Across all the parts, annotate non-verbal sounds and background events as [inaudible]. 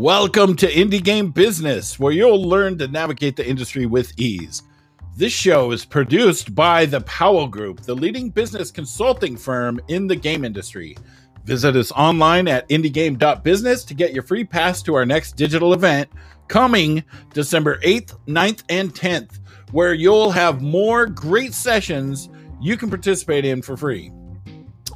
Welcome to Indie Game Business, where you'll learn to navigate the industry with ease. This show is produced by the Powell Group, the leading business consulting firm in the game industry. Visit us online at indiegame.business to get your free pass to our next digital event coming December 8th, 9th, and 10th, where you'll have more great sessions you can participate in for free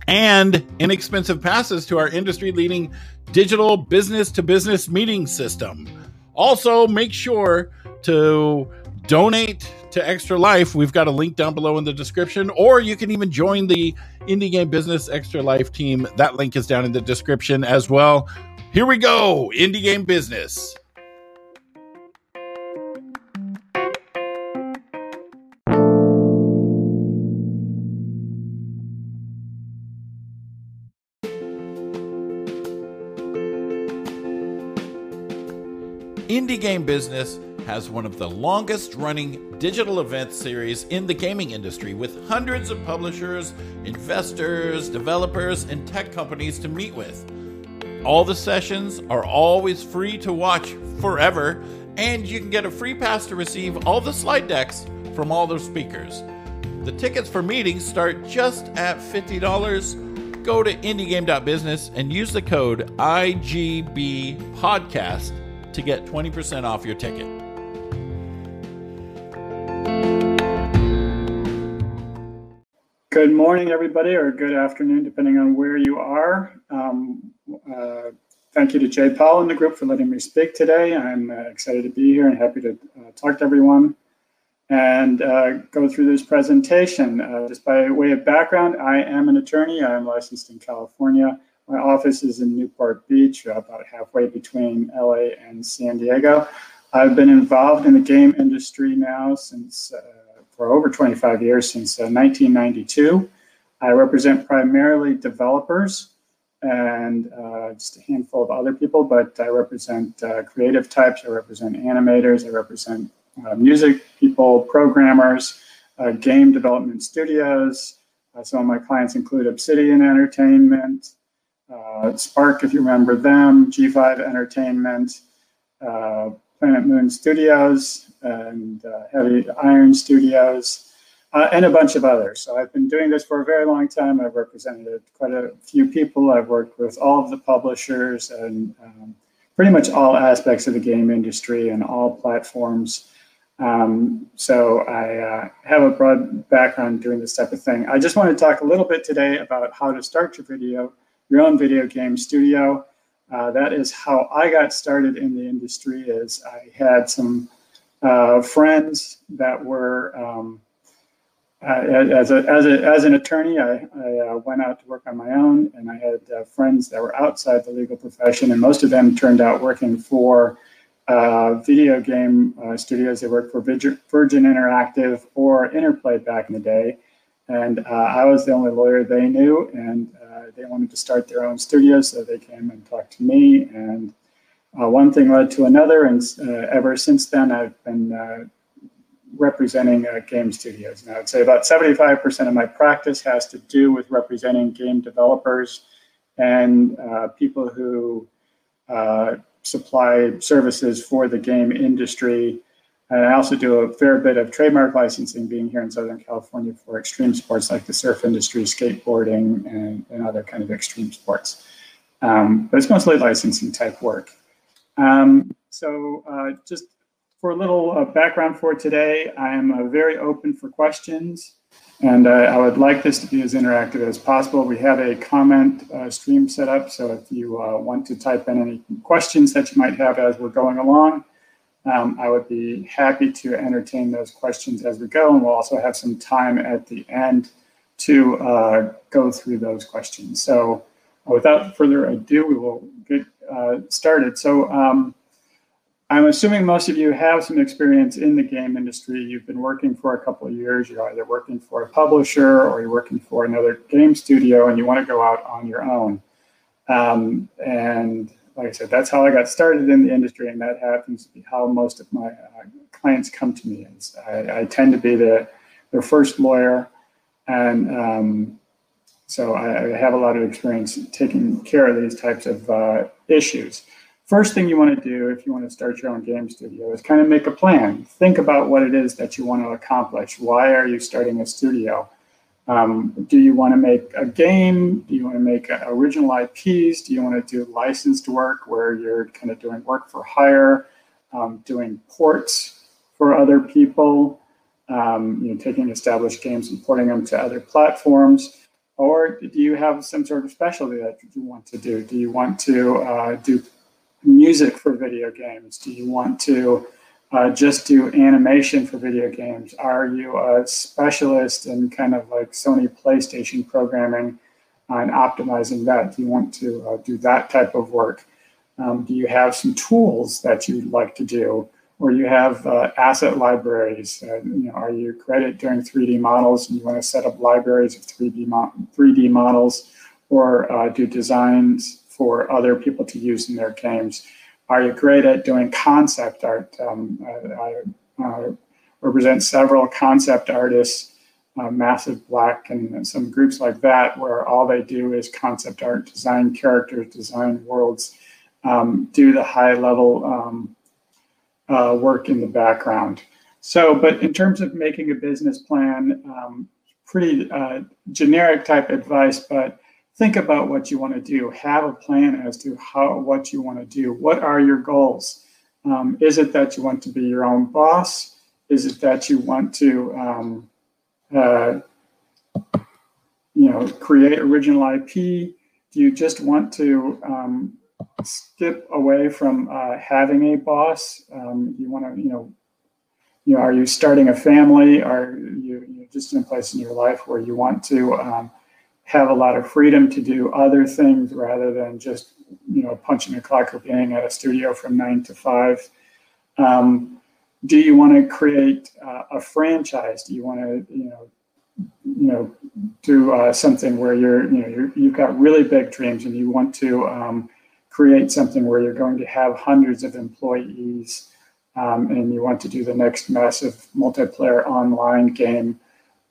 and inexpensive passes to our industry leading digital business to business meeting system. Also, make sure to donate to Extra Life. We've got a link down below in the description, or you can even join the Indie Game Business Extra Life team. That link is down in the description as well. Here we go Indie Game Business. Game Business has one of the longest running digital event series in the gaming industry with hundreds of publishers, investors, developers, and tech companies to meet with. All the sessions are always free to watch forever, and you can get a free pass to receive all the slide decks from all the speakers. The tickets for meetings start just at $50. Go to indiegame.business and use the code IGBPodcast to get 20% off your ticket. Good morning, everybody, or good afternoon, depending on where you are. Um, uh, thank you to Jay Powell and the group for letting me speak today. I'm uh, excited to be here and happy to uh, talk to everyone and uh, go through this presentation. Uh, just by way of background, I am an attorney. I am licensed in California. My office is in Newport Beach, about halfway between LA and San Diego. I've been involved in the game industry now since uh, for over 25 years, since uh, 1992. I represent primarily developers and uh, just a handful of other people, but I represent uh, creative types, I represent animators, I represent uh, music people, programmers, uh, game development studios. some of my clients include Obsidian Entertainment, uh, Spark, if you remember them, G5 Entertainment, uh, Planet Moon Studios, and uh, Heavy Iron Studios, uh, and a bunch of others. So I've been doing this for a very long time. I've represented quite a few people. I've worked with all of the publishers and um, pretty much all aspects of the game industry and all platforms. Um, so I uh, have a broad background doing this type of thing. I just want to talk a little bit today about how to start your video your own video game studio. Uh, that is how I got started in the industry. Is I had some uh, friends that were um, uh, as a, as a, as an attorney, I, I uh, went out to work on my own, and I had uh, friends that were outside the legal profession, and most of them turned out working for uh, video game studios. They worked for Virgin Interactive or Interplay back in the day, and I was the only lawyer they knew, and they wanted to start their own studio, so they came and talked to me. And uh, one thing led to another, and uh, ever since then, I've been uh, representing uh, game studios. And I'd say about 75% of my practice has to do with representing game developers and uh, people who supply services for the game industry and I also do a fair bit of trademark licensing being here in Southern California for extreme sports like the surf industry, skateboarding, and, and other kind of extreme sports. Um, but it's mostly licensing type work. Um, so uh, just for a little uh, background for today, I am uh, very open for questions. And I would like this to be as interactive as possible. We have a comment uh, stream set up, so if you uh, want to type in any questions that you might have as we're going along, um, I would be happy to entertain those questions as we go, and we'll also have some time at the end to uh, go through those questions. So uh, without further ado, we will get uh, started. So um, I'm assuming most of you have some experience in the game industry. You've been working for a couple of years. You're either working for a publisher or you're working for another game studio, and you want to go out on your own. Um, and like I said, that's how I got started in the industry, and that happens to be how most of my uh, clients come to me. I, I, tend to be the their first lawyer, and um, so I, I, have a lot of experience taking care of these types of uh, issues. first thing you want to do if you want to start your own game studio is kind of make a plan. Think about what it is that you want to accomplish. Why are you starting a studio? Um, do you want to make a game? Do you want to make original IPs? Do you want to do licensed work where you're kind of doing work for hire, um, doing ports for other people, um, you know, taking established games and porting them to other platforms? Or do you have some sort of specialty that you want to do? Do you want to uh, do music for video games? Do you want to uh, just do animation for video games? Are you a specialist in kind of like Sony PlayStation programming and optimizing that? Do you want to uh, do that type of work? Um, do you have some tools that you'd like to do? Or you have uh, asset libraries? Uh, you know, are you credit doing 3D models and you want to set up libraries of 3D, mo 3D models or uh, do designs for other people to use in their games? Are you great at doing concept art? Um, I, I uh, represent several concept artists, uh, Massive Black, and some groups like that, where all they do is concept art, design characters, design worlds, um, do the high level um, uh, work in the background. So, but in terms of making a business plan, um, pretty uh, generic type advice, but think about what you want to do. Have a plan as to how what you want to do. What are your goals? Um, is it that you want to be your own boss? Is it that you want to, um, uh, you know, create original IP? Do you just want to um, skip away from uh, having a boss? Um, you want to, you know, you know, are you starting a family? Are you, you just in a place in your life where you want to um, have a lot of freedom to do other things rather than just you know punching a clock or being at a studio from nine to five. Um, do you want to create uh, a franchise? Do you want to you know you know do uh, something where you're you know you're, you've got really big dreams and you want to um, create something where you're going to have hundreds of employees um, and you want to do the next massive multiplayer online game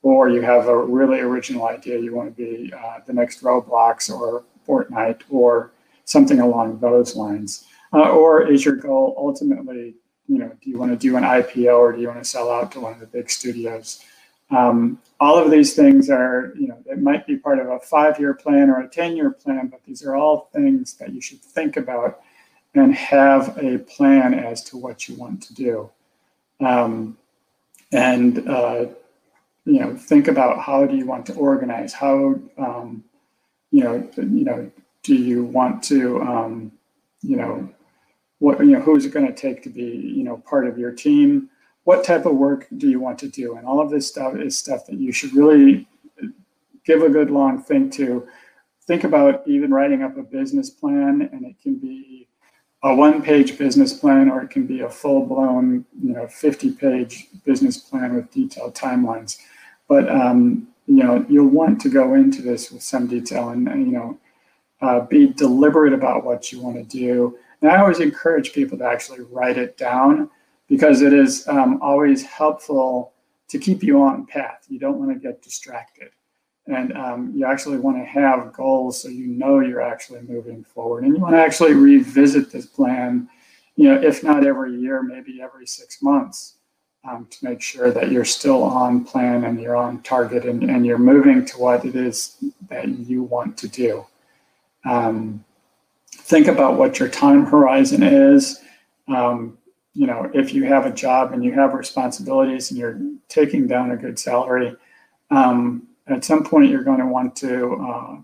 or you have a really original idea, you want to be uh, the next Roblox or Fortnite or something along those lines. Uh, or is your goal ultimately, you know, do you want to do an IPO or do you want to sell out to one of the big studios? Um, all of these things are, you know, it might be part of a five-year plan or a 10-year plan, but these are all things that you should think about and have a plan as to what you want to do. Um, and uh, you know think about how do you want to organize? How um, you know you know do you want to um, you know what you know who's it going to take to be you know part of your team? What type of work do you want to do? And all of this stuff is stuff that you should really give a good long think to. Think about even writing up a business plan and it can be a one page business plan or it can be a full blown you know 50 page business plan with detailed timelines but um, you know, you'll want to go into this with some detail and, you know, uh, be deliberate about what you want to do. And I always encourage people to actually write it down because it is um, always helpful to keep you on path. You don't want to get distracted. And um, you actually want to have goals so you know you're actually moving forward. And you want to actually revisit this plan, you know, if not every year, maybe every six months um, to make sure that you're still on plan and you're on target and, and you're moving to what it is that you want to do. Um, think about what your time horizon is. Um, you know, if you have a job and you have responsibilities and you're taking down a good salary, um, at some point you're going to want to uh,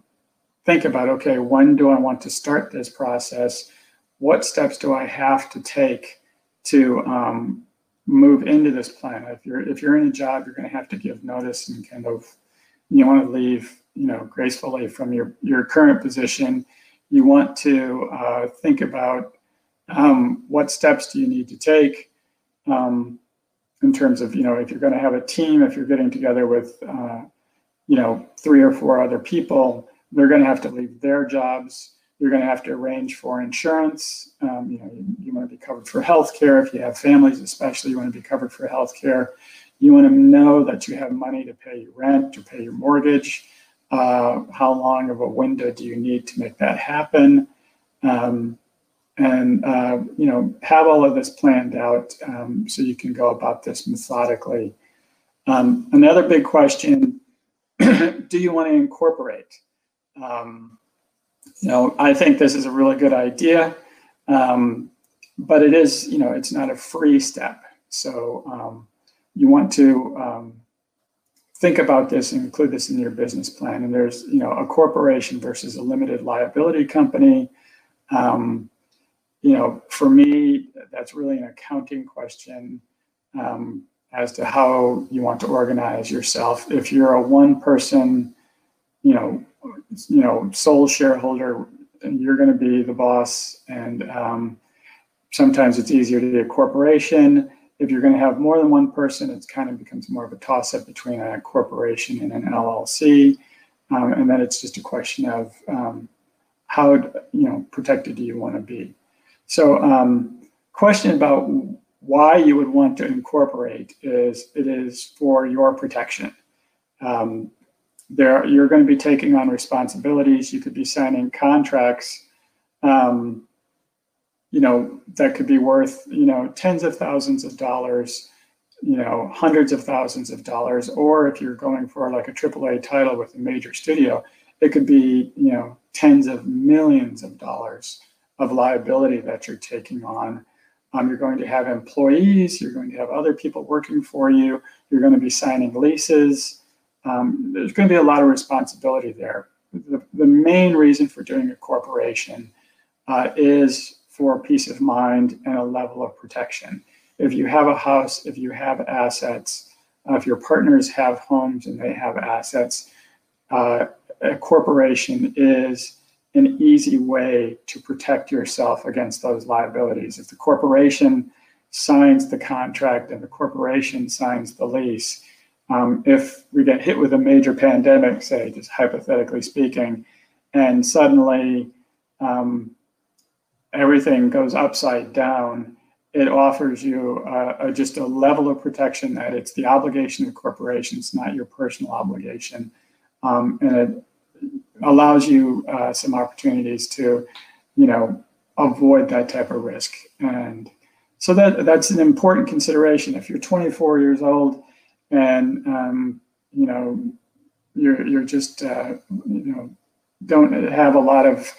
think about okay, when do I want to start this process? What steps do I have to take to um, move into this plan. If you're if you're in a job, you're going to have to give notice and kind of you want to leave you know gracefully from your your current position. You want to uh, think about um, what steps do you need to take um, in terms of you know if you're going to have a team, if you're getting together with uh, you know three or four other people, they're going to have to leave their jobs you're going to have to arrange for insurance. Um, you know, you, you, want to be covered for health care. If you have families, especially, you want to be covered for health care. You want to know that you have money to pay your rent, to pay your mortgage. Uh, how long of a window do you need to make that happen? Um, and uh, you know have all of this planned out um, so you can go about this methodically. Um, another big question: [clears throat] Do you want to incorporate? Um, you know, I think this is a really good idea, um, but it is you know it's not a free step. So um, you want to um, think about this and include this in your business plan. And there's, you know, a corporation versus a limited liability company. Um, you know, for me, that's really an accounting question um, as to how you want to organize yourself. If you're a one-person, you know, you know, sole shareholder, you're going to be the boss, and um, sometimes it's easier to be a corporation if you're going to have more than one person, it kind of becomes more of a toss up between a corporation and an LLC. Um, and then it's just a question of um, how you know protected do you want to be. So, um, question about why you would want to incorporate is it is for your protection. Um, there, you're going to be taking on responsibilities. You could be signing contracts um, you know, that could be worth, you know, tens of thousands of dollars, you know, hundreds of thousands of dollars. Or if you're going for like a AAA title with a major studio, it could be, you know, tens of millions of dollars of liability that you're taking on. Um, you're going to have employees, you're going to have other people working for you, you're going to be signing leases. Um, there's going to be a lot of responsibility there. The, the main reason for doing a corporation uh, is for peace of mind and a level of protection. If you have a house, if you have assets, uh, if your partners have homes and they have assets, uh, a corporation is an easy way to protect yourself against those liabilities. If the corporation signs the contract and the corporation signs the lease, um, if we get hit with a major pandemic, say, just hypothetically speaking, and suddenly um, everything goes upside down, it offers you a, just a level of protection that it's the obligation of corporations, not your personal obligation. Um, and it allows you uh, some opportunities to, you know, avoid that type of risk. And so that that's an important consideration. If you're 24 years old and, um, you know, you're, you're just, uh, you know, don't have a lot of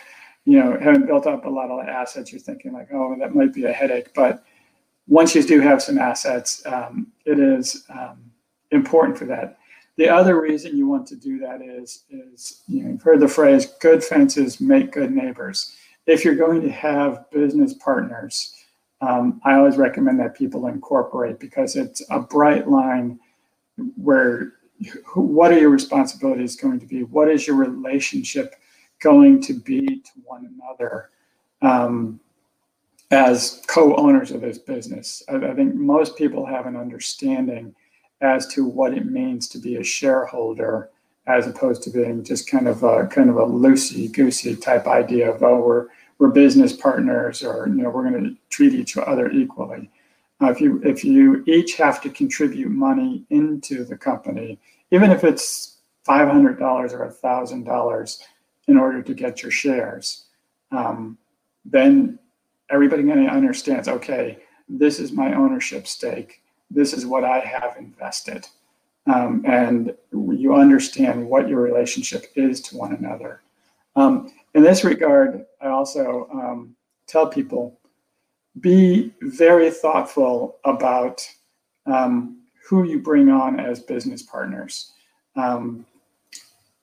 you know, haven't built up a lot of assets, you're thinking like, oh, that might be a headache. But once you do have some assets, um, it is um, important for that. The other reason you want to do that is, is you know, you've heard the phrase, good fences make good neighbors. If you're going to have business partners, um, I always recommend that people incorporate because it's a bright line where what are your responsibilities going to be? What is your relationship going to be to one another um, as co-owners of this business. I, I, think most people have an understanding as to what it means to be a shareholder, as opposed to being just kind of a kind of a loosey goosey type idea of oh we're we're business partners or you know we're going to treat each other equally. Uh, if you if you each have to contribute money into the company, even if it's five hundred dollars or thousand dollars, in order to get your shares, um, then everybody kind of understands okay, this is my ownership stake, this is what I have invested. Um, and you understand what your relationship is to one another. Um, in this regard, I also um, tell people be very thoughtful about um, who you bring on as business partners. Um,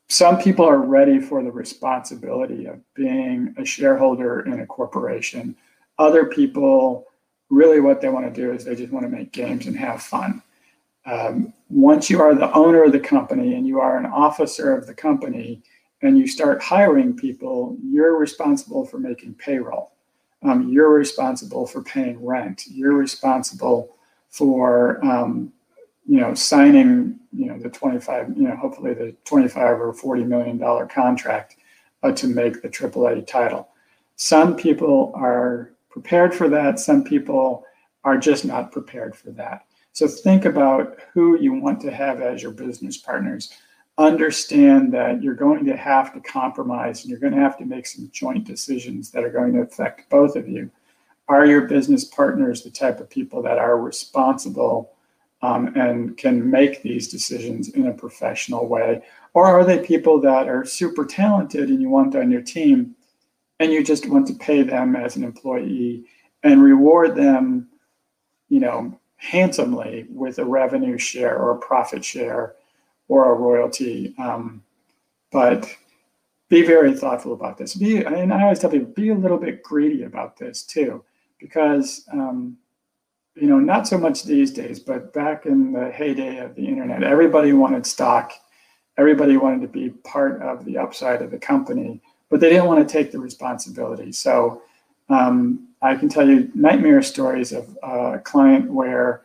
some people are ready for the responsibility of being a shareholder in a corporation. Other people, really, what they want to do is they just want to make games and have fun. Um, once you are the owner of the company and you are an officer of the company and you start hiring people, you're responsible for making payroll. Um, you're responsible for paying rent. You're responsible for um, you know, signing, you know, the 25, you know, hopefully the 25 or 40 million dollar contract uh, to make the AAA title. Some people are prepared for that. Some people are just not prepared for that. So think about who you want to have as your business partners. Understand that you're going to have to compromise and you're going to have to make some joint decisions that are going to affect both of you. Are your business partners the type of people that are responsible um, and can make these decisions in a professional way? Or are they people that are super talented and you want on your team and you just want to pay them as an employee and reward them, you know, handsomely with a revenue share or a profit share or a royalty. Um, but be very thoughtful about this. Be, and I always tell people, be a little bit greedy about this too, because um, you know, not so much these days, but back in the heyday of the internet, everybody wanted stock, everybody wanted to be part of the upside of the company, but they didn't want to take the responsibility. So um, I can tell you nightmare stories of a client where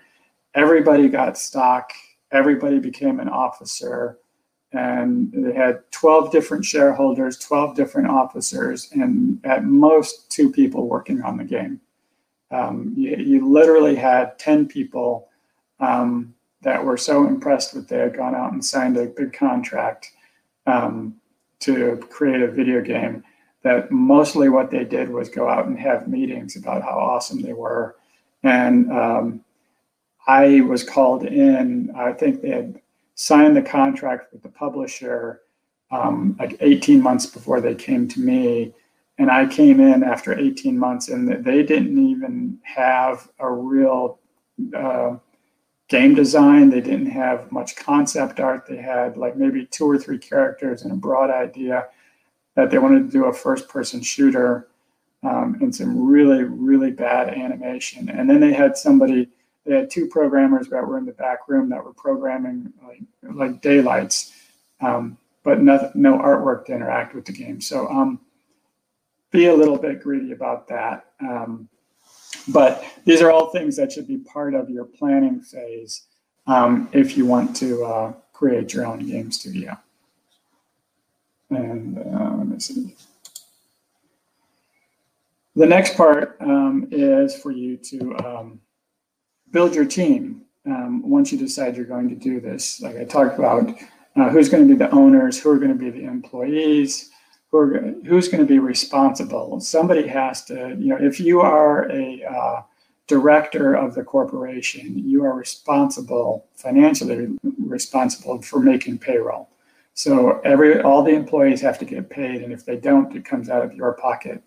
everybody got stock everybody became an officer. And they had 12 different shareholders 12 different officers and at most two people working on the game. Um, you, you, literally had 10 people um, that were so impressed with they had gone out and signed a big contract um, to create a video game that mostly what they did was go out and have meetings about how awesome they were. And um, I was called in. I think they had signed the contract with the publisher um, like 18 months before they came to me. And I came in after 18 months, and they didn't even have a real uh, game design. They didn't have much concept art. They had like maybe two or three characters and a broad idea that they wanted to do a first person shooter um, and some really, really bad animation. And then they had somebody they had two programmers that were in the back room that were programming like, like daylights, um, but no, no artwork to interact with the game. So um, be a little bit greedy about that. Um, but these are all things that should be part of your planning phase um, if you want to uh, create your own game studio. And uh, let me see. The next part um, is for you to um, build your team um, once you decide you're going to do this. Like I talked about, uh, who's going to be the owners, who are going to be the employees, who are, who's going to be responsible. Somebody has to, you know, if you are a uh, director of the corporation, you are responsible, financially responsible for making payroll. So every all the employees have to get paid, and if they don't, it comes out of your pocket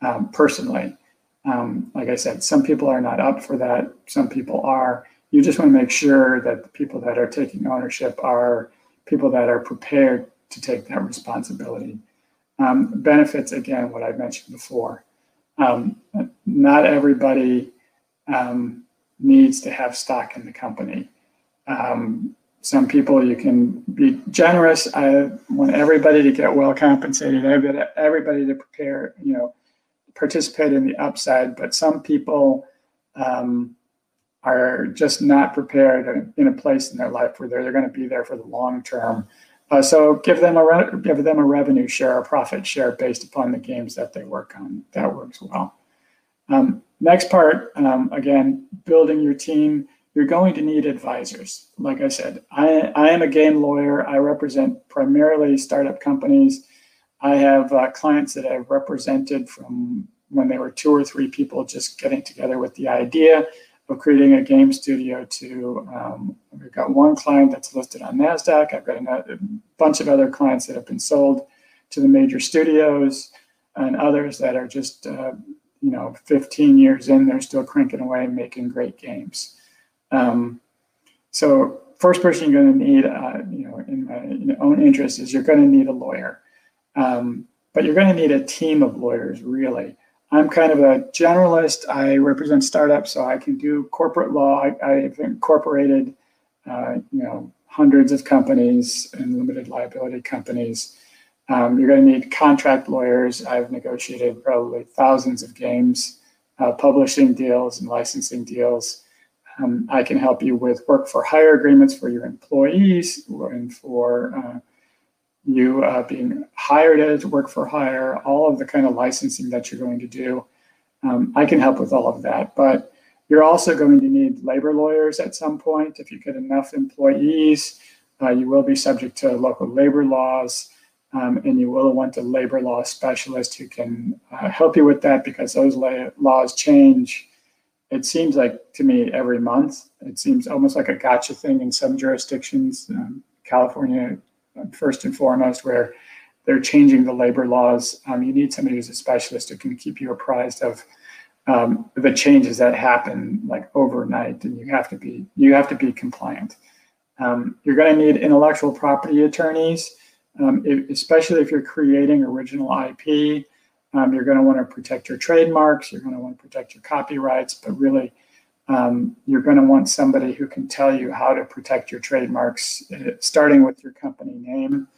um, personally. Um, like I said, some people are not up for that. Some people are. You just want to make sure that the people that are taking ownership are people that are prepared to take that responsibility. Um, benefits, again, what I mentioned before. Um, not everybody um, needs to have stock in the company. Um, some people you can be generous. I want everybody to get well compensated. I want everybody to prepare, you know, participate in the upside, but some people um, are just not prepared in a place in their life where they're, they're going to be there for the long term. Uh, so give them a re- give them a revenue share, a profit share based upon the games that they work on. That works well. Um, next part, um, again, building your team. You're going to need advisors. Like I said, I, I am a game lawyer. I represent primarily startup companies I have uh, clients that I've represented from when they were two or three people just getting together with the idea of creating a game studio to um, we've got one client that's listed on NASDAQ. I've got a bunch of other clients that have been sold to the major studios and others that are just, uh, you know, 15 years in, they're still cranking away and making great games. Um, so first person you're going to need, uh, you know, in my in own interest is you're going to need a lawyer. Um, but you're going to need a team of lawyers, really. I'm kind of a generalist. I represent startups, so I can do corporate law. I, have incorporated, uh, you know, hundreds of companies and limited liability companies. Um, you're going to need contract lawyers. I've negotiated probably thousands of games, uh, publishing deals and licensing deals. Um, I can help you with work for hire agreements for your employees and for uh, you uh, being hired as work for hire, all of the kind of licensing that you're going to do. Um, I can help with all of that, but you're also going to need labor lawyers at some point if you get enough employees. Uh, you will be subject to local labor laws, um, and you will want a labor law specialist who can uh, help you with that because those la- laws change. It seems like to me every month. It seems almost like a gotcha thing in some jurisdictions. Um, California, first and foremost, where they're changing the labor laws. Um, you need somebody who's a specialist who can keep you apprised of um, the changes that happen like overnight, and you have to be you have to be compliant. Um, you're going to need intellectual property attorneys, um, if, especially if you're creating original IP. Um, you're going to want to protect your trademarks. You're going to want to protect your copyrights, but really, um, you're going to want somebody who can tell you how to protect your trademarks, uh, starting with your company name.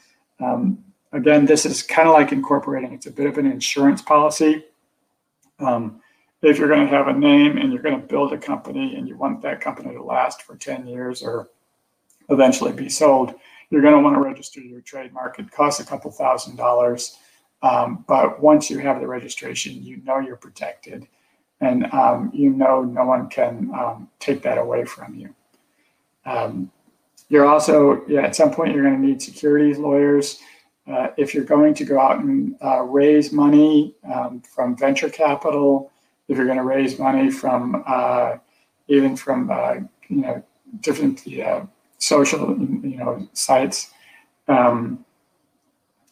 Um, again, this is kind of like incorporating. It's a bit of an insurance policy. Um, if you're going to have a name and you're going to build a company and you want that company to last for 10 years or eventually be sold, you're going to want to register your trademark. It costs a couple thousand dollars. Um, but once you have the registration, you know you're protected and um, you know no one can um, take that away from you. Um, you're also, yeah, at some point, you're going to need securities lawyers. Uh, if you're going to go out and uh, raise money um, from venture capital, if you're going to raise money from uh, even from uh, you know different uh, social you know sites, um,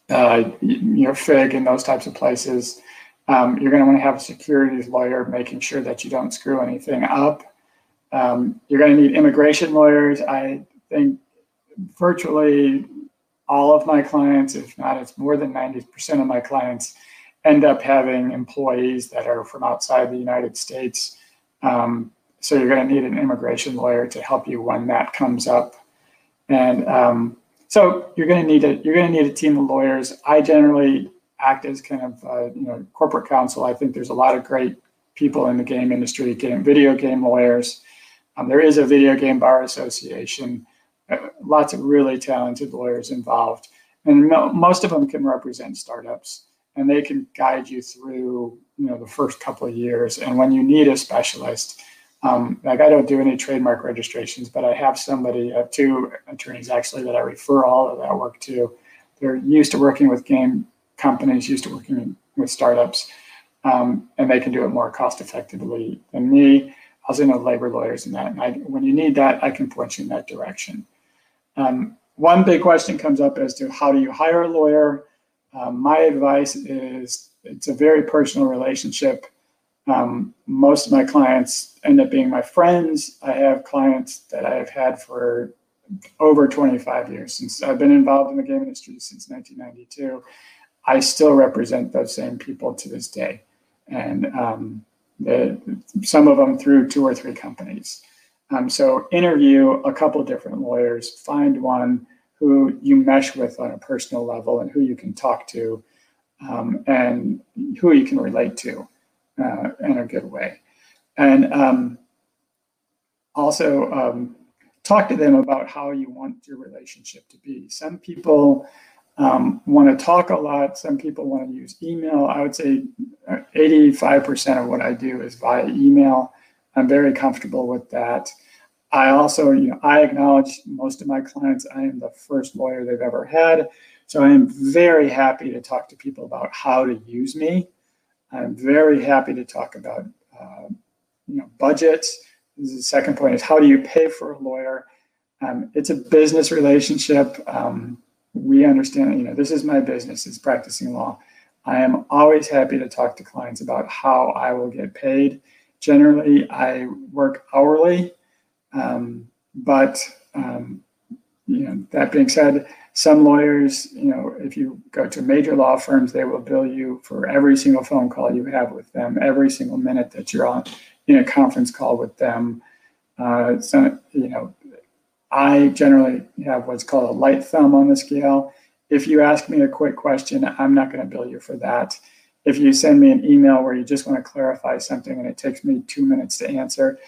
uh, you know Fig and those types of places. Um, you're going to want to have a securities lawyer making sure that you don't screw anything up. Um, you're going to need immigration lawyers. I think virtually all of my clients, if not, it's more than 90% of my clients end up having employees that are from outside the United States. Um, so you're going to need an immigration lawyer to help you when that comes up. And um, so you're going to need a you're going to need a team of lawyers. I generally act as kind of uh, you know corporate counsel. I think there's a lot of great people in the game industry, game video game lawyers. Um, there is a video game bar association. Uh, lots of really talented lawyers involved, and mo- most of them can represent startups and they can guide you through you know the first couple of years and when you need a specialist um, like i don't do any trademark registrations but i have somebody uh, two attorneys actually that i refer all of that work to they're used to working with game companies used to working with startups um, and they can do it more cost effectively than me I also know labor lawyers and that and I, when you need that i can point you in that direction um, one big question comes up as to how do you hire a lawyer um, my advice is it's a very personal relationship. Um, most of my clients end up being my friends. I have clients that I have had for over 25 years since I've been involved in the game industry since 1992. I still represent those same people to this day, and um, the, some of them through two or three companies. Um, so interview a couple different lawyers, find one who you mesh with on a personal level and who you can talk to um, and who you can relate to uh, in a good way. And um, also um, talk to them about how you want your relationship to be. Some people um, want to talk a lot, some people want to use email. I would say 85% of what I do is via email. I'm very comfortable with that. I also, you know, I acknowledge most of my clients, I am the first lawyer they've ever had. So I am very happy to talk to people about how to use me. I'm very happy to talk about, uh, you know, budgets. the second point is how do you pay for a lawyer? Um, it's a business relationship. Um, we understand, you know, this is my business, it's practicing law. I am always happy to talk to clients about how I will get paid. Generally, I work hourly. Um, but um, you know, that being said, some lawyers, you know, if you go to major law firms, they will bill you for every single phone call you have with them, every single minute that you're on in a conference call with them. Uh, so, you know, I generally have what's called a light thumb on the scale. If you ask me a quick question, I'm not going to bill you for that. If you send me an email where you just want to clarify something and it takes me two minutes to answer,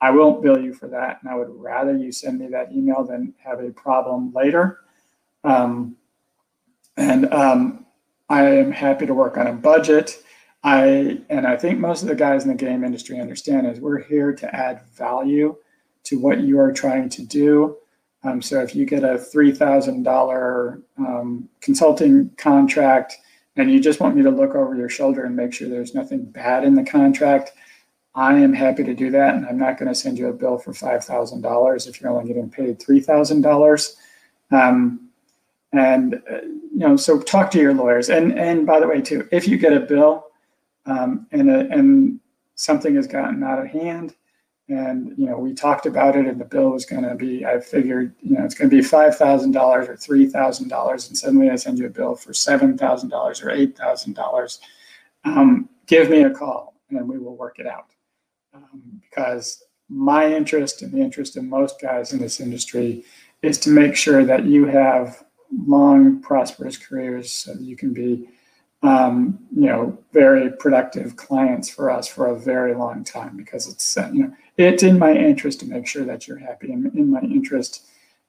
I won't bill you for that. And I would rather you send me that email than have a problem later. Um, and um, I am happy to work on a budget. I and I think most of the guys in the game industry understand is we're here to add value to what you are trying to do. Um, so if you get a $3,000 um, consulting contract and you just want me to look over your shoulder and make sure there's nothing bad in the contract, I am happy to do that. And I'm not going to send you a bill for $5,000 if you're only getting paid $3,000. Um, and, uh, you know, so talk to your lawyers. And, and by the way, too, if you get a bill um, and, a, and something has gotten out of hand, and you know we talked about it and the bill was going to be i figured you know it's going to be $5000 or $3000 and suddenly i send you a bill for $7000 or $8000 um, give me a call and we will work it out. Um, because my interest and the interest of most guys in this industry is to make sure that you have long prosperous careers so that you can be um, you know very productive clients for us for a very long time because it's uh, you know it's in my interest to make sure that you're happy and in my interest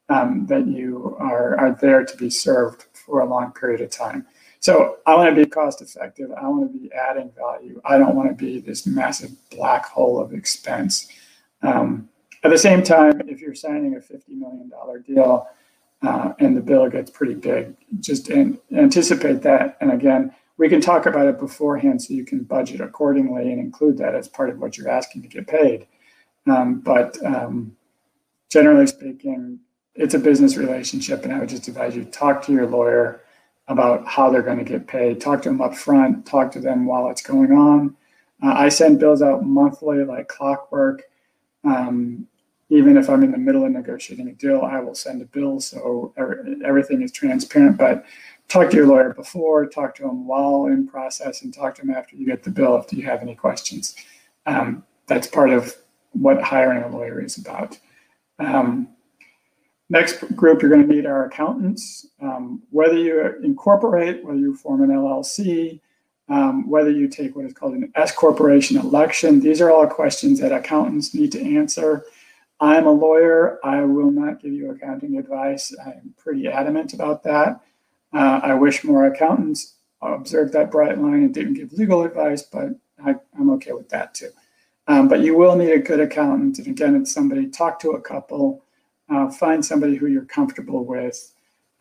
um, that you are, are there to be served for a long period of time. So I want to be cost effective. I want to be adding value. I don't want to be this massive black hole of expense. Um, at the same time, if you're signing a $50 million deal uh, and the bill gets pretty big, just an, anticipate that. And again, we can talk about it beforehand so you can budget accordingly and include that as part of what you're asking to get paid. Um, but um, generally speaking, it's a business relationship, and I would just advise you talk to your lawyer about how they're going to get paid. Talk to them up front. Talk to them while it's going on. Uh, I send bills out monthly, like clockwork. Um, even if I'm in the middle of negotiating a deal, I will send a bill so everything is transparent. But talk to your lawyer before, talk to them while in process, and talk to them after you get the bill if you have any questions. Um, that's part of what hiring a lawyer is about. Um, next group you're going to need are accountants. Um, whether you incorporate, whether you form an LLC, um, whether you take what is called an S corporation election, these are all questions that accountants need to answer. I'm a lawyer. I will not give you accounting advice. I'm pretty adamant about that. Uh, I wish more accountants observed that bright line and didn't give legal advice, but I, I'm okay with that too. Um, but you will need a good accountant. And again, it's somebody, talk to a couple, uh, find somebody who you're comfortable with.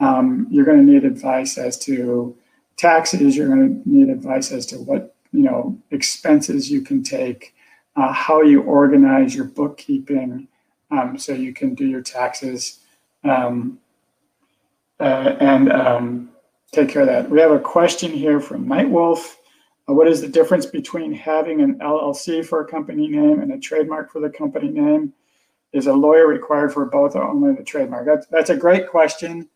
Um, you're going to need advice as to taxes. You're going to need advice as to what, you know, expenses you can take, uh, how you organize your bookkeeping um, so you can do your taxes um, uh, and um, take care of that. We have a question here from Nightwolf. Uh, what is the difference between having an LLC for a company name and a trademark for the company name? Is a lawyer required for both or only the trademark? That's, that's a great question.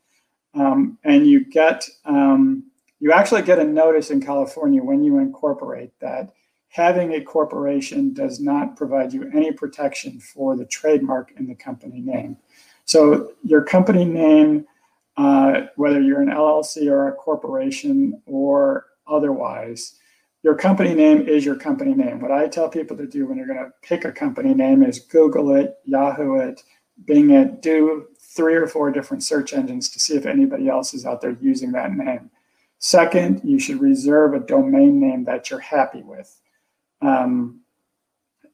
Um, and you get, um, you actually get a notice in California when you incorporate that having a corporation does not provide you any protection for the trademark in the company name. So your company name, uh, whether you're an LLC or a corporation or otherwise, your company name is your company name. What I tell people to do when you're going to pick a company name is Google it, Yahoo it, Bing it, do three or four different search engines to see if anybody else is out there using that name. Second, you should reserve a domain name that you're happy with. Um,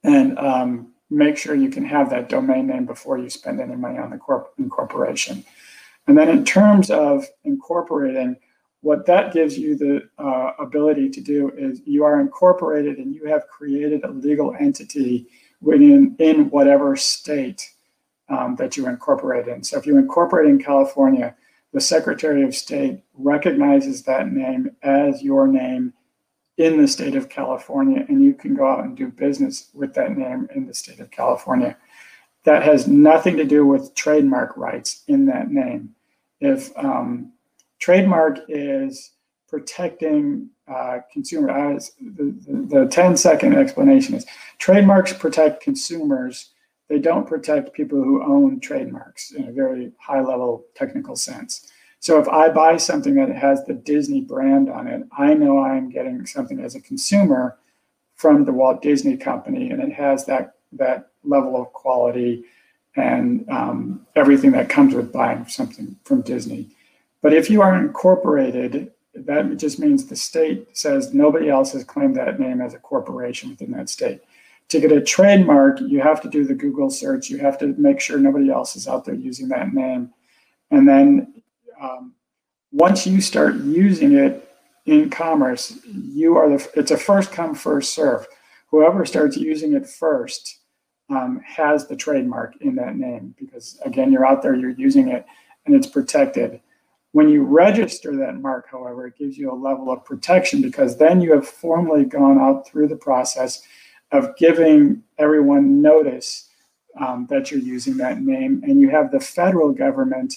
and um, make sure you can have that domain name before you spend any money on the corp- incorporation. And then in terms of incorporating, what that gives you the uh, ability to do is you are incorporated and you have created a legal entity within in whatever state um, that you incorporate in. So if you incorporate in California, the Secretary of State recognizes that name as your name in the state of California, and you can go out and do business with that name in the state of California. That has nothing to do with trademark rights in that name. If um, Trademark is protecting uh, consumers. The, the, the 10 second explanation is trademarks protect consumers. They don't protect people who own trademarks in a very high level technical sense. So if I buy something that has the Disney brand on it, I know I'm getting something as a consumer from the Walt Disney Company, and it has that that level of quality and um, everything that comes with buying something from Disney. But if you are incorporated, that just means the state says nobody else has claimed that name as a corporation within that state. To get a trademark, you have to do the Google search. You have to make sure nobody else is out there using that name. And then um, once you start using it in commerce, you are the, it's a first come, first serve. Whoever starts using it first um, has the trademark in that name because, again, you're out there, you're using it, and it's protected. When you register that mark, however, it gives you a level of protection because then you have formally gone out through the process of giving everyone notice um, that you're using that name, and you have the federal government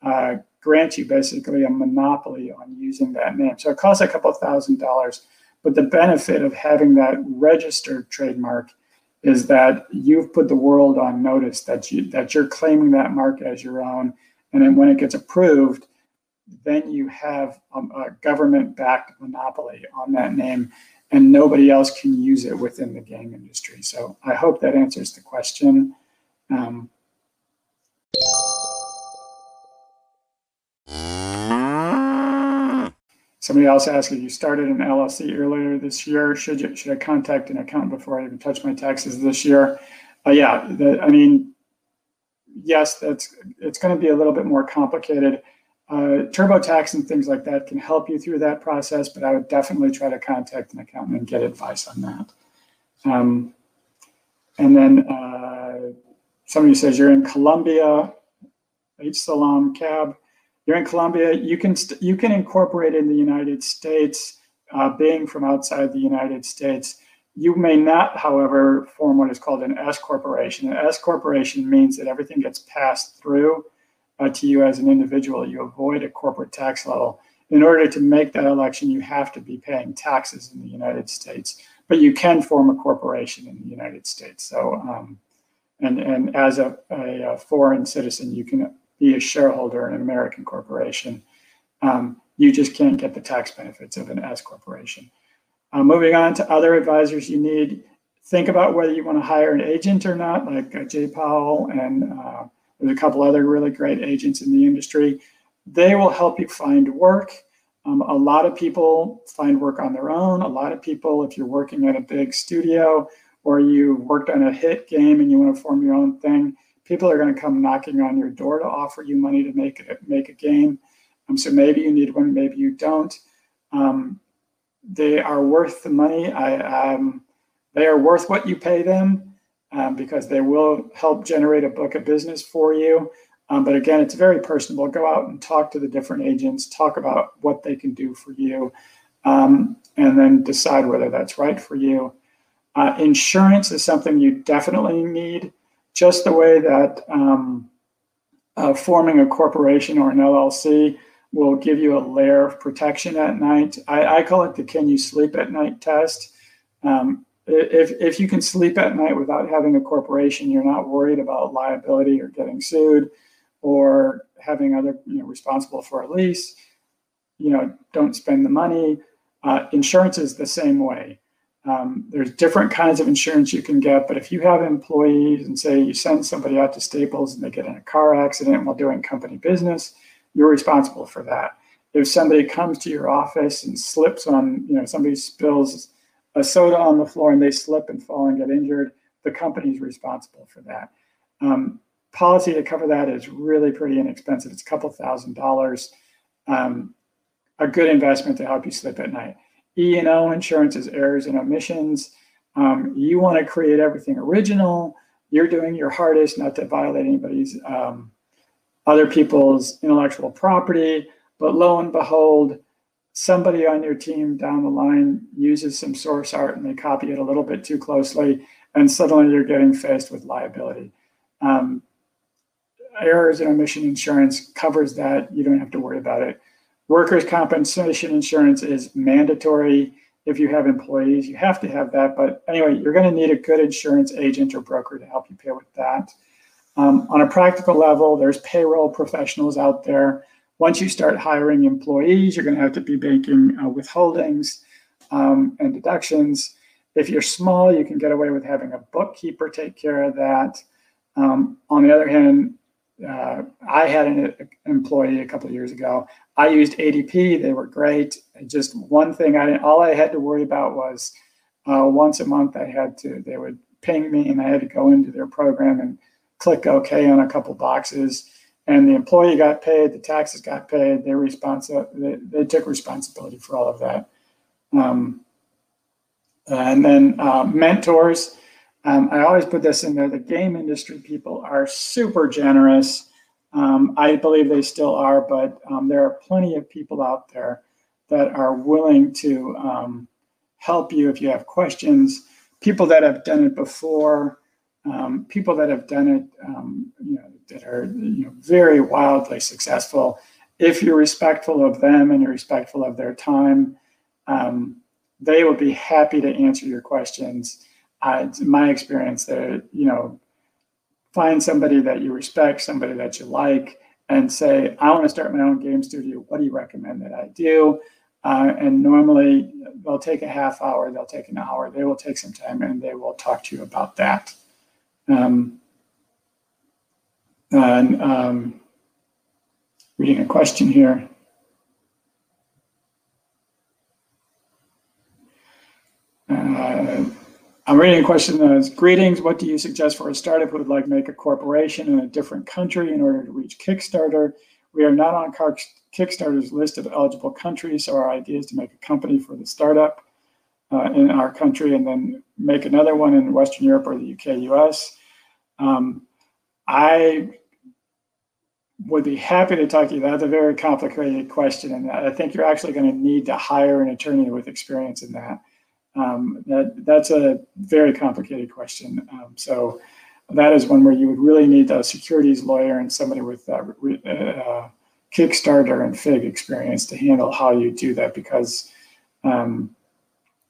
uh, grant you basically a monopoly on using that name. So it costs a couple thousand dollars, but the benefit of having that registered trademark is that you've put the world on notice that you that you're claiming that mark as your own, and then when it gets approved, then you have um, a government-backed monopoly on that name, and nobody else can use it within the game industry. So I hope that answers the question. Um, Somebody else asked if you started an LLC earlier this year. Should you should I contact an accountant before I even touch my taxes this year? Uh, yeah, the, I mean, yes, that's it's going to be a little bit more complicated. Uh, TurboTax and things like that can help you through that process, but I would definitely try to contact an accountant and get advice on that. Um, and then uh, somebody says you're in Colombia, H Salam Cab you're in Colombia, you can st- you can incorporate in the United States, uh, being from outside the United States. You may not, however, form what is called an S corporation. An S corporation means that everything gets passed through uh, to you as an individual. You avoid a corporate tax level. In order to make that election, you have to be paying taxes in the United States, but you can form a corporation in the United States. So, um, and and as a, a, foreign citizen, you can be a shareholder in an American corporation. Um, you just can't get the tax benefits of an S corporation. Uh, moving on to other advisors you need, think about whether you want to hire an agent or not, like uh, Jay Powell, and uh, there's a couple other really great agents in the industry. They will help you find work. Um, a lot of people find work on their own. A lot of people, if you're working at a big studio or you worked on a hit game and you want to form your own thing, people are going to come knocking on your door to offer you money to make it make a game. Um, so maybe you need one, maybe you don't. Um, they are worth the money. I, um, they are worth what you pay them um, because they will help generate a book of business for you. Um, but again, it's very personable. Go out and talk to the different agents, talk about what they can do for you, um, and then decide whether that's right for you. Uh, insurance is something you definitely need just the way that um, uh, forming a corporation or an LLC will give you a layer of protection at night. I, I call it the can you sleep at night test. Um, if, if you can sleep at night without having a corporation, you're not worried about liability or getting sued or having other, you know, responsible for a lease, you know, don't spend the money. Uh, insurance is the same way. Um, there's different kinds of insurance you can get, but if you have employees and say you send somebody out to Staples and they get in a car accident while doing company business, you're responsible for that. If somebody comes to your office and slips on, you know, somebody spills a soda on the floor and they slip and fall and get injured, the company's responsible for that. Um, policy to cover that is really pretty inexpensive. It's a couple thousand dollars. Um, a good investment to help you sleep at night. E&O insurance is errors and omissions. Um, you want to create everything original. You're doing your hardest not to violate anybody's um, other people's intellectual property. But lo and behold, somebody on your team down the line uses some source art and they copy it a little bit too closely, and suddenly you're getting faced with liability. Um, errors and omission insurance covers that. You don't have to worry about it. Workers' compensation insurance is mandatory if you have employees. You have to have that. But anyway, you're going to need a good insurance agent or broker to help you pay with that. Um, on a practical level, there's payroll professionals out there. Once you start hiring employees, you're going to have to be making uh, withholdings um, and deductions. If you're small, you can get away with having a bookkeeper take care of that. Um, on the other hand, uh, I had an, an, employee a couple of years ago. I used ADP; they were great. just one thing, I all I had to worry about was uh, once a month I had to, they would ping me and I had to go into their program and click OK on a couple boxes. And the employee got paid, the taxes got paid, they, responsi- they, they took responsibility for all of that. Um, and then uh, mentors, um, I always put this in there. The game industry people are super generous. Um, I believe they still are, but um, there are plenty of people out there that are willing to um, help you if you have questions. People that have done it before, um, people that have done it, um, you know, that are you know very wildly successful. If you're respectful of them and you're respectful of their time, they will be happy to answer your questions uh, in my experience, that you know, find somebody that you respect, somebody that you like, and say, I want to start my own game studio. What do you recommend that I do? Uh, and normally they'll take a half hour, they'll take an hour, they will take some time, and they will talk to you about that. Um, and um, reading a question here. Uh, I'm reading a question that is Greetings. What do you suggest for a startup who would like to make a corporation in a different country in order to reach Kickstarter? We are not on Kickstarter's list of eligible countries, so our idea is to make a company for the startup uh, in our country and then make another one in Western Europe or the UK, US. Um, I would be happy to talk to you. That's a very complicated question, and I think you're actually going to need to hire an attorney with experience in that. Um, that that's a very complicated question. Um, so that is one where you would really need a securities lawyer and somebody with uh, uh, Kickstarter and Fig experience to handle how you do that because um,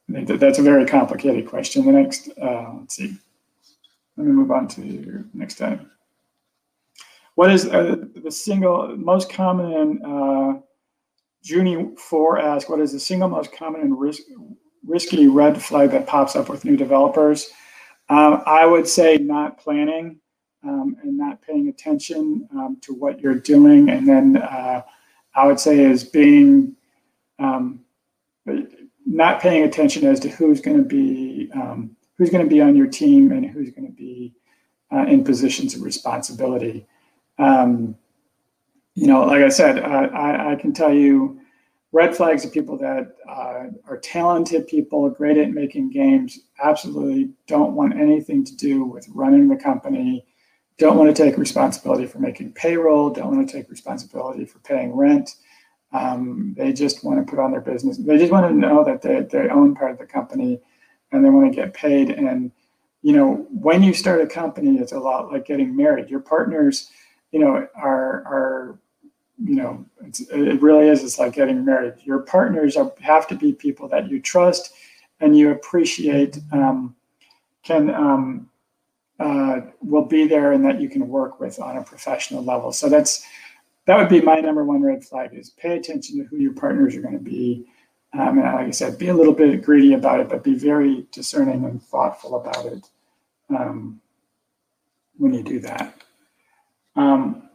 that's a very complicated question. The next, uh, let's see, let me move on to next time. What is uh, the single most common in uh, Junie 4 ask, what is the single most common and risk risky red flag that pops up with new developers. Um, I would say not planning um, and not paying attention um, to what you're doing. And then uh, I would say is being um, not paying attention as to who's going to be um, who's going to be on your team and who's going to be uh, in positions of responsibility. Um, you know, like I said, uh, I, I can tell you red flags are people that uh, are talented people, great at making games, absolutely don't want anything to do with running the company, don't want to take responsibility for making payroll, don't want to take responsibility for paying rent. Um, they just want to put on their business. They just want to know that they, they own part of the company and they want to get paid. And, you know, when you start a company, it's a lot like getting married. Your partners, you know, are, are you know, it really is. It's like getting married. Your partners are, have to be people that you trust and you appreciate, um, can um, uh, will be there, and that you can work with on a professional level. So that's that would be my number one red flag: is pay attention to who your partners are going to be. Um, and like I said, be a little bit greedy about it, but be very discerning and thoughtful about it um, when you do that. Um,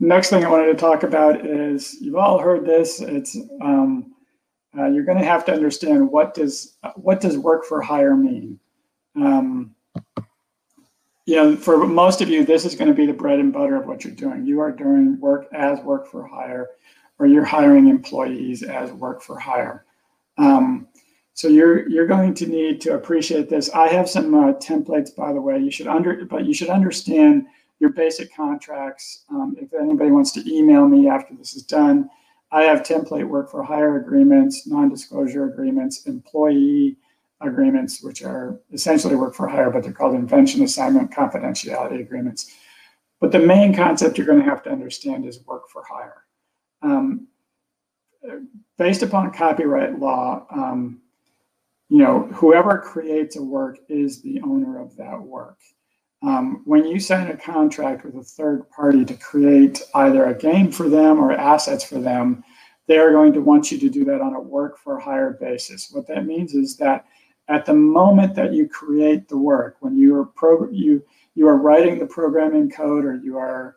next thing I wanted to talk about is you've all heard this. It's um, uh, you're going to have to understand what does what does work for hire mean. Um, you know, for most of you, this is going to be the bread and butter of what you're doing. You are doing work as work for hire, or you're hiring employees as work for hire. Um, so you're you're going to need to appreciate this. I have some uh, templates, by the way. You should under, but you should understand your basic contracts. Um, if anybody wants to email me after this is done, I have template work for hire agreements, non-disclosure agreements, employee agreements, which are essentially work for hire, but they're called invention assignment confidentiality agreements. But the main concept you're going to have to understand is work for hire. Um, based upon copyright law, um, you know, whoever creates a work is the owner of that work. Um, when you sign a contract with a third party to create either a game for them or assets for them, they are going to want you to do that on a work for hire basis. What that means is that at the moment that you create the work, when you are pro- you you are writing the programming code or you are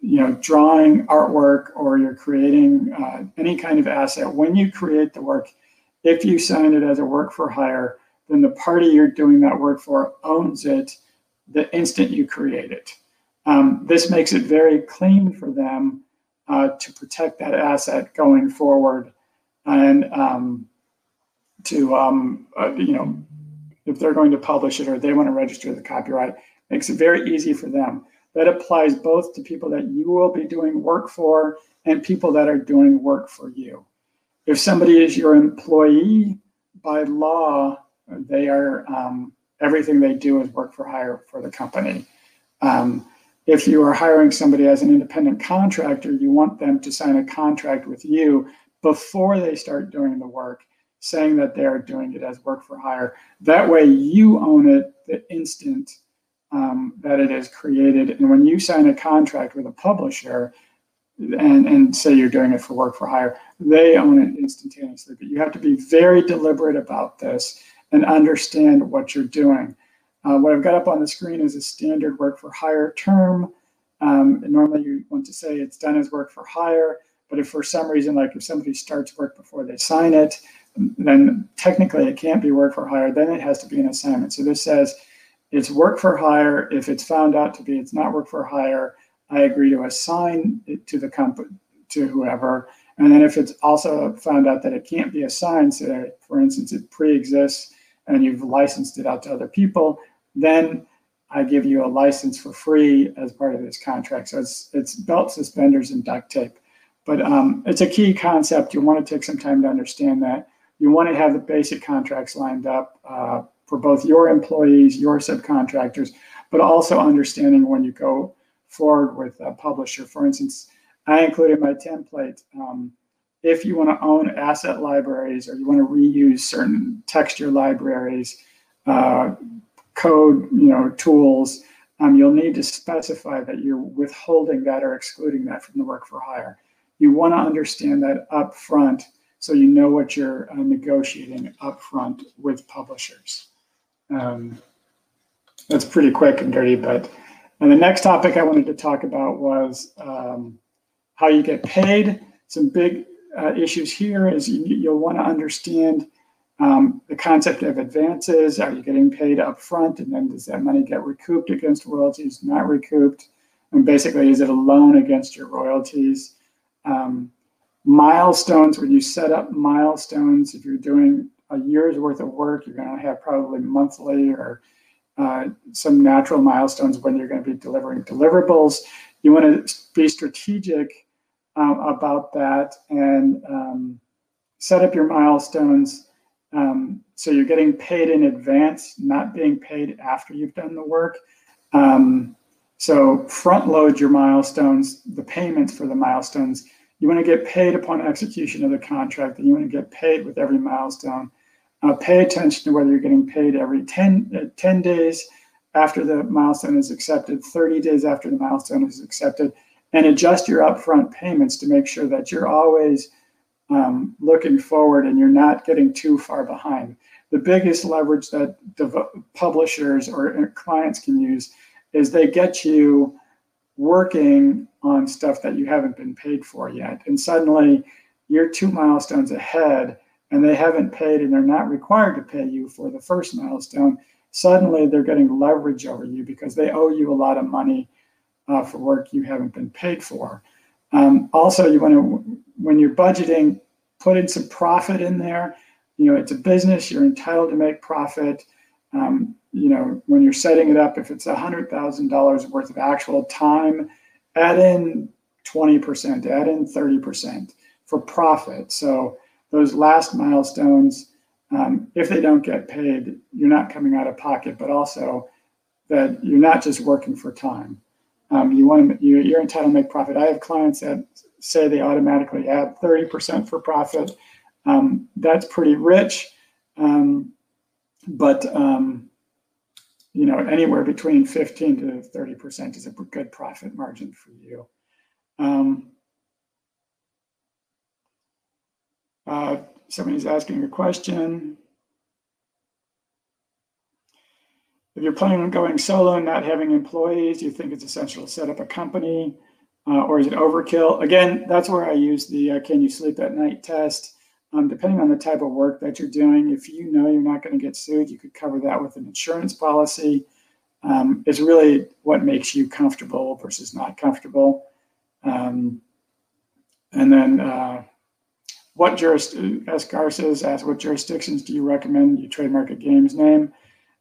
you know drawing artwork or you're creating uh, any kind of asset, when you create the work, If you sign it as a work for hire, then the party you're doing that work for owns it the instant you create it. Um, this makes it very clean for them uh, to protect that asset going forward and um, to, um, uh, you know, if they're going to publish it or they want to register the copyright, makes it very easy for them. That applies both to people that you will be doing work for and people that are doing work for you. If somebody is your employee, by law, they are um, everything they do is work for hire for the company. Um, if you are hiring somebody as an independent contractor, you want them to sign a contract with you before they start doing the work, saying that they're doing it as work for hire. That way, you own it the instant um, that it is created. And when you sign a contract with a publisher, and, and say you're doing it for work for hire, they own it instantaneously. But you have to be very deliberate about this and understand what you're doing. Uh, what I've got up on the screen is a standard work for hire term. Um, normally you want to say it's done as work for hire, but if for some reason, like if somebody starts work before they sign it, then technically it can't be work for hire, then it has to be an assignment. So this says it's work for hire. If it's found out to be it's not work for hire, I agree to assign it to the company, to whoever. And then if it's also found out that it can't be assigned, so for instance, it pre-exists and you've licensed it out to other people, then I give you a license for free as part of this contract. So it's it's belt suspenders and duct tape. But um, it's a key concept. You want to take some time to understand that. You want to have the basic contracts lined up uh, for both your employees, your subcontractors, but also understanding when you go forward with a publisher. For instance, I included my template. Um, if you want to own asset libraries or you want to reuse certain texture libraries, uh, code, you know, tools, um, you'll need to specify that you're withholding that or excluding that from the work for hire. You want to understand that up front so you know what you're uh, negotiating up front with publishers. Um, that's pretty quick and dirty, but and the next topic I wanted to talk about was um, how you get paid. Some big uh, issues here is you, will want to understand um, the concept of advances. Are you getting paid up front? And then does that money get recouped against royalties, not recouped? And basically, is it a loan against your royalties? Um, milestones, when you set up milestones, if you're doing a year's worth of work, you're going to have probably monthly or uh, some natural milestones when you're going to be delivering deliverables. You want to be strategic um, about that and um, set up your milestones um, so you're getting paid in advance, not being paid after you've done the work. Um, so front load your milestones, the payments for the milestones. You want to get paid upon execution of the contract, and you want to get paid with every milestone. Uh, pay attention to whether you're getting paid every 10, uh, 10 days after the milestone is accepted, 30 days after the milestone is accepted, and adjust your upfront payments to make sure that you're always um, looking forward and you're not getting too far behind. The biggest leverage that publishers or clients can use is they get you working on stuff that you haven't been paid for yet. And suddenly you're two milestones ahead and they haven't paid and they're not required to pay you for the first milestone, suddenly they're getting leverage over you because they owe you a lot of money uh, for work you haven't been paid for. Um, also, you want to, when you're budgeting, put in some profit in there. You know, it's a business, you're entitled to make profit. Um, you know, when you're setting it up, if it's $100,000 worth of actual time, add in 20%, add in 30% for profit. So, those last milestones, um, if they don't get paid, you're not coming out of pocket, but also that you're not just working for time. Um, you want to, you, are entitled to make profit. I have clients that say they automatically add 30% for profit. Um, that's pretty rich, um, but um, you know anywhere between 15 to 30% is a good profit margin for you. Um, Uh, somebody's asking a question. If you're planning on going solo and not having employees, you think it's essential to set up a company uh, or is it overkill? Again, that's where I use the uh, can you sleep at night test. Um, depending on the type of work that you're doing, if you know you're not going to get sued, you could cover that with an insurance policy. Um, it's really what makes you comfortable versus not comfortable. Um, and then uh, what jurisdictions, as Garces asked, what jurisdictions do you recommend you trademark a game's name?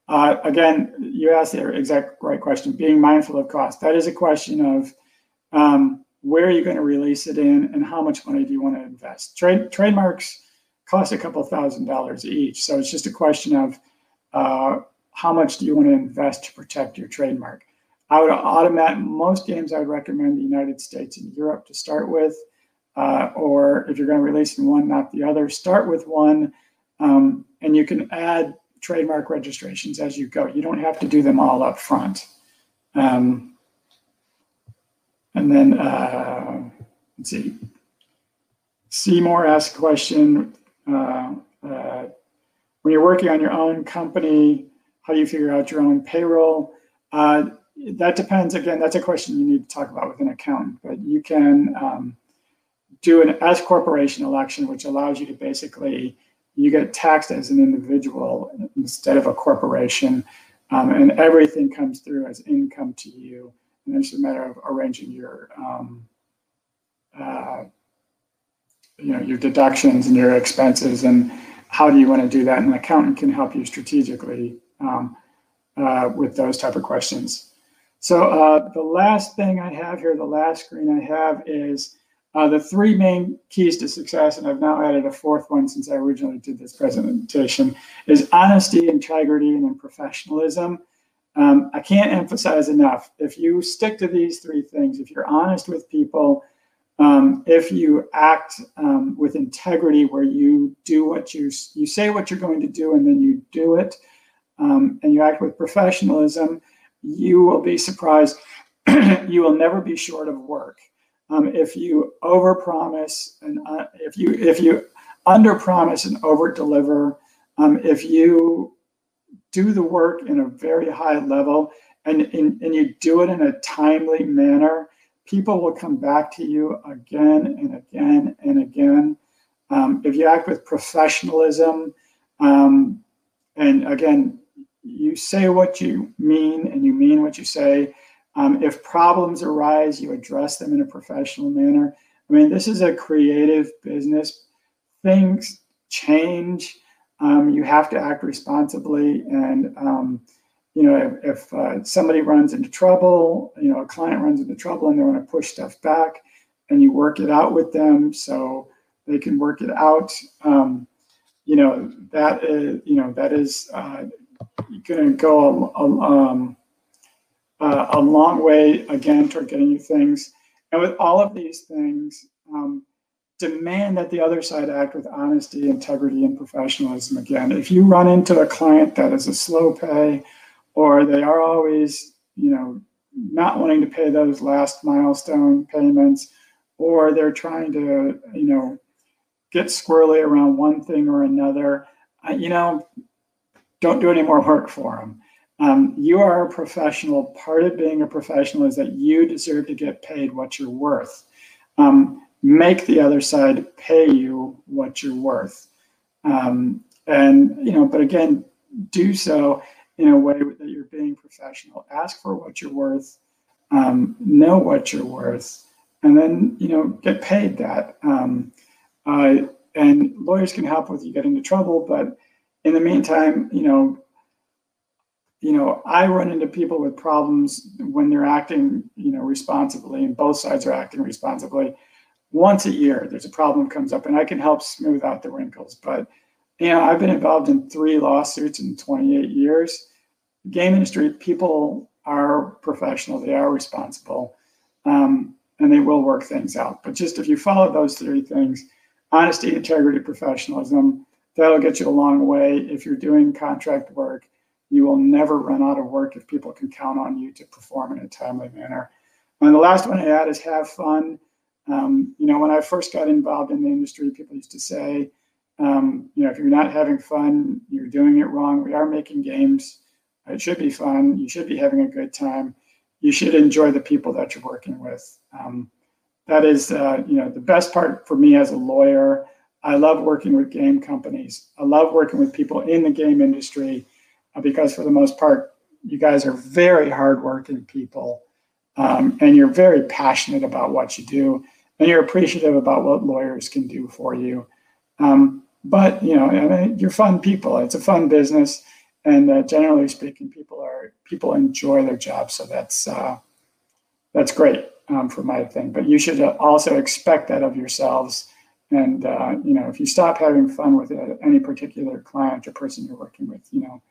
Uh, again, you asked the exact right question, being mindful of cost. That is a question of um, where are you going to release it in and how much money do you want to invest? Trade, trademarks cost a couple thousand dollars each. So it's just a question of uh, how much do you want to invest to protect your trademark. I would automate most games. I would recommend the United States and Europe to start with, uh, or if you're going to release in one, not the other, start with one, um, and you can add trademark registrations as you go. You don't have to do them all up front. Um, and then uh, let's see. Seymour asked a question uh, uh, when you're working on your own company, how do you figure out your own payroll? Uh, that depends. Again, that's a question you need to talk about with an accountant. But you can um, do an S corporation election, which allows you to basically you get taxed as an individual instead of a corporation, um, and everything comes through as income to you. And it's a matter of arranging your um, uh, you know your deductions and your expenses and how do you want to do that? And an accountant can help you strategically um, uh, with those type of questions. So uh, the last thing i have here the last screen i have is uh, the three main keys to success and i've now added a fourth one since i originally did this presentation is honesty integrity and professionalism. Um, i can't emphasize enough if you stick to these three things if you're honest with people um, if you act um, with integrity, where you do what you you say what you're going to do, and then you do it, um, and you act with professionalism, you will be surprised. [clears throat] you will never be short of work. Um, if you overpromise and uh, if you if you underpromise and overdeliver, um, if you do the work in a very high level and, and, and you do it in a timely manner, people will come back to you again and again and again. Um, if you act with professionalism, um, and again, you say what you mean and you mean what you say. Um, if problems arise, you address them in a professional manner. I mean, this is a creative business. Things change. Um, you have to act responsibly and um, you know, if, if uh, somebody runs into trouble, you know, a client runs into trouble and they want to push stuff back, and you work it out with them so they can work it out. Um, you know, that is, you know, that is uh, going to go a, a, um, uh, a, long way again toward getting you things. And with all of these things, um, demand that the other side act with honesty, integrity, and professionalism. Again, if you run into a client that is a slow pay or they are always, you know, not wanting to pay those last milestone payments, or they're trying to, you know, get squirrely around one thing or another. you know, don't do any more work for them. Um, you are a professional. Part of being a professional is that you deserve to get paid what you're worth. Um, make the other side pay you what you're worth. Um, and, you know, but again, do so in a way that you're being professional. Ask for what you're worth, um, know what you're worth, and then you know get paid that. Um, uh, and lawyers can help with you get into trouble, but in the meantime, you know, you know, I run into people with problems when they're acting, you know, responsibly, and both sides are acting responsibly. Once a year, there's a problem comes up, and I can help smooth out the wrinkles, but you know, I've been involved in three lawsuits in 28 years. Game industry people are professional, they are responsible, um, and they will work things out. But just if you follow those three things honesty, integrity, professionalism that'll get you a long way. If you're doing contract work, you will never run out of work if people can count on you to perform in a timely manner. And the last one I add is have fun. Um, you know, when I first got involved in the industry, people used to say, um, you know, if you're not having fun, you're doing it wrong. We are making games. It should be fun. You should be having a good time. You should enjoy the people that you're working with. Um, that is, uh, you know, the best part for me as a lawyer. I love working with game companies. I love working with people in the game industry uh, because, for the most part, you guys are very hardworking people um, and you're very passionate about what you do and you're appreciative about what lawyers can do for you. Um, but you know, I mean, you're fun people. It's a fun business, and uh, generally speaking, people are people enjoy their job. So that's uh, that's great um, for my thing. But you should also expect that of yourselves. And uh, you know, if you stop having fun with uh, any particular client or person you're working with, you know,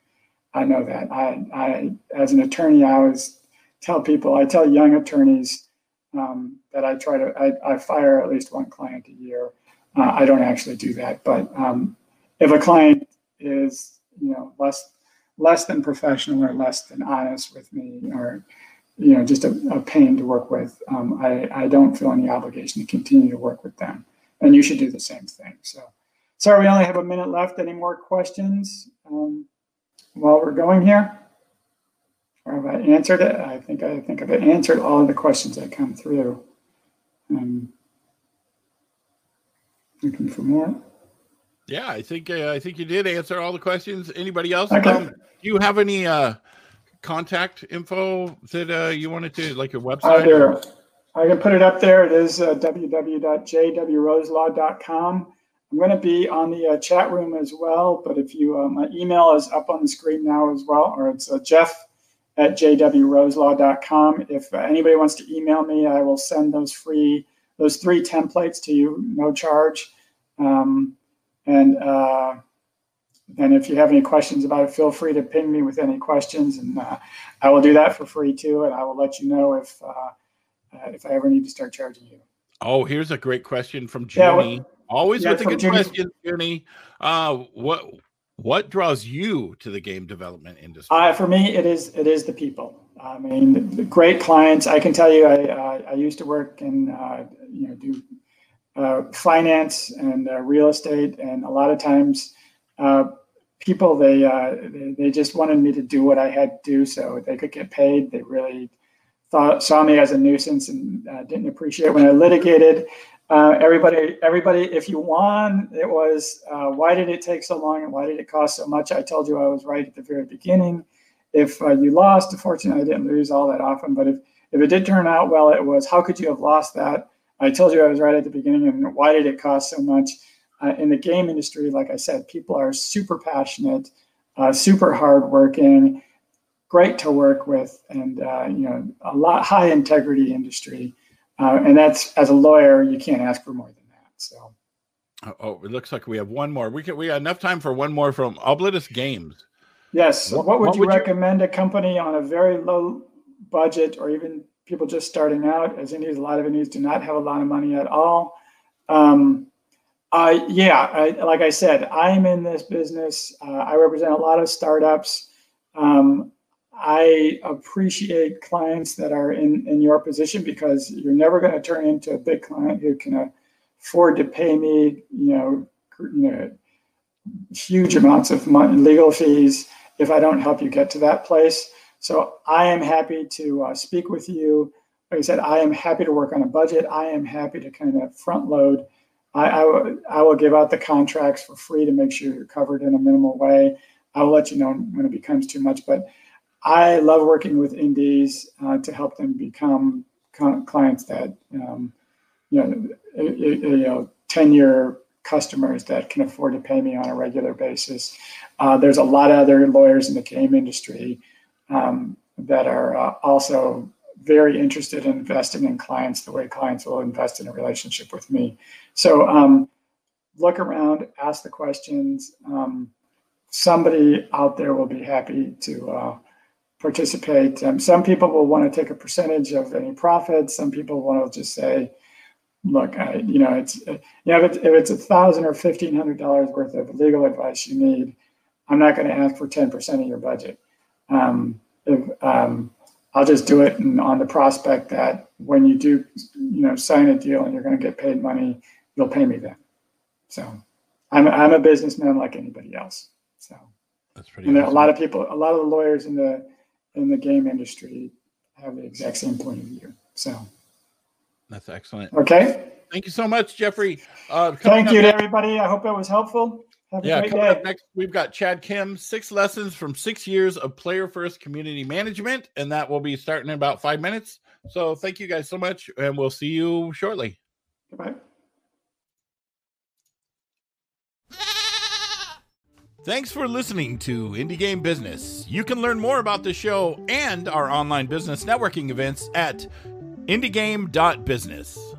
I know that. I, I as an attorney, I always tell people, I tell young attorneys um, that I try to, I, I, fire at least one client a year. Uh, I don't actually do that, but um, if a client is, you know, less less than professional or less than honest with me, or you know, just a, a pain to work with, um, I, I don't feel any obligation to continue to work with them. And you should do the same thing. So, sorry, we only have a minute left. Any more questions um, while we're going here? Or have I answered it? I think I think I've answered all of the questions that come through. Um, looking for more. Yeah, I think uh, I think you did answer all the questions. Anybody else? Okay. Um, do you have any uh, contact info that uh, you wanted to, like your website? I can put it up there. It is uh, www.jwroselaw.com. I'm going to be on the uh, chat room as well, but if you, uh, my email is up on the screen now as well, or it's uh, Jeff at jwroselaw.com. If anybody wants to email me, I will send those free, those three templates to you, no charge. Um, and uh, and if you have any questions about it, feel free to ping me with any questions, and uh, I will do that for free too. And I will let you know if uh, uh if I ever need to start charging you. Oh, here's a great question from Jenny. Yeah, Always yeah, with a good Jenny. question, Jenny. Uh, what what draws you to the game development industry? Uh, for me, it is it is the people. I mean, great clients. I can tell you, I I used to work in uh, you know do uh, finance and uh, real estate, and a lot of times uh, people they, they, they just wanted me to do what I had to do so they could get paid. They really thought saw me as a nuisance and didn't appreciate when I litigated. Uh, everybody, everybody, if you won, it was uh, why did it take so long and why did it cost so much? I told you I was right at the very beginning. If uh, you lost, unfortunately, I didn't lose all that often. But if, if it did turn out well, it was how could you have lost that? I told you I was right at the beginning, and why did it cost so much? Uh, in the game industry, like I said, people are super passionate, uh, super hardworking, great to work with, and uh, you know a lot high integrity industry. Uh, and that's as a lawyer, you can't ask for more than that. So. Oh, it looks like we have one more. We can, we got enough time for one more from Oblitus Games. Yes. What, what would what you would recommend you... a company on a very low budget, or even people just starting out? As Indies, a lot of Indies do not have a lot of money at all. Um, uh, yeah, I, like I said, I'm in this business. Uh, I represent a lot of startups. Um, I appreciate clients that are in, in your position because you're never going to turn into a big client who can afford to pay me, you know, you know huge amounts of money, legal fees if I don't help you get to that place. So I am happy to uh, speak with you. Like I said, I am happy to work on a budget. I am happy to kind of front load. I, I, w- I will give out the contracts for free to make sure you're covered in a minimal way. I will let you know when it becomes too much, but I love working with indies uh, to help them become clients that um, you know, you know, ten-year customers that can afford to pay me on a regular basis. Uh, there's a lot of other lawyers in the game industry um, that are uh, also very interested in investing in clients the way clients will invest in a relationship with me. So um, look around, ask the questions. Um, somebody out there will be happy to uh, participate. Um, some people will want to take a percentage of any profits. Some people want to just say, look, I, you know, it's, you know, if it's, if it's a thousand or fifteen hundred dollars worth of legal advice you need, I'm not going to ask for 10% of your budget. Um, if, um, I'll just do it and on the prospect that when you do, you know, sign a deal and you're going to get paid money, you'll pay me then. So I'm, I'm a businessman like anybody else. So that's pretty. And awesome. a lot of people, a lot of the lawyers in the in the game industry have the exact same point of view. So that's excellent. Okay. Thank you so much, Jeffrey. Uh, Thank you to everybody. I hope it was helpful. Have yeah, coming day. up next, we've got Chad Kim, six lessons from six years of player first community management, and that will be starting in about five minutes. So thank you guys so much, and we'll see you shortly. Goodbye. Thanks for listening to Indie Game Business. You can learn more about the show and our online business networking events at indiegame.business.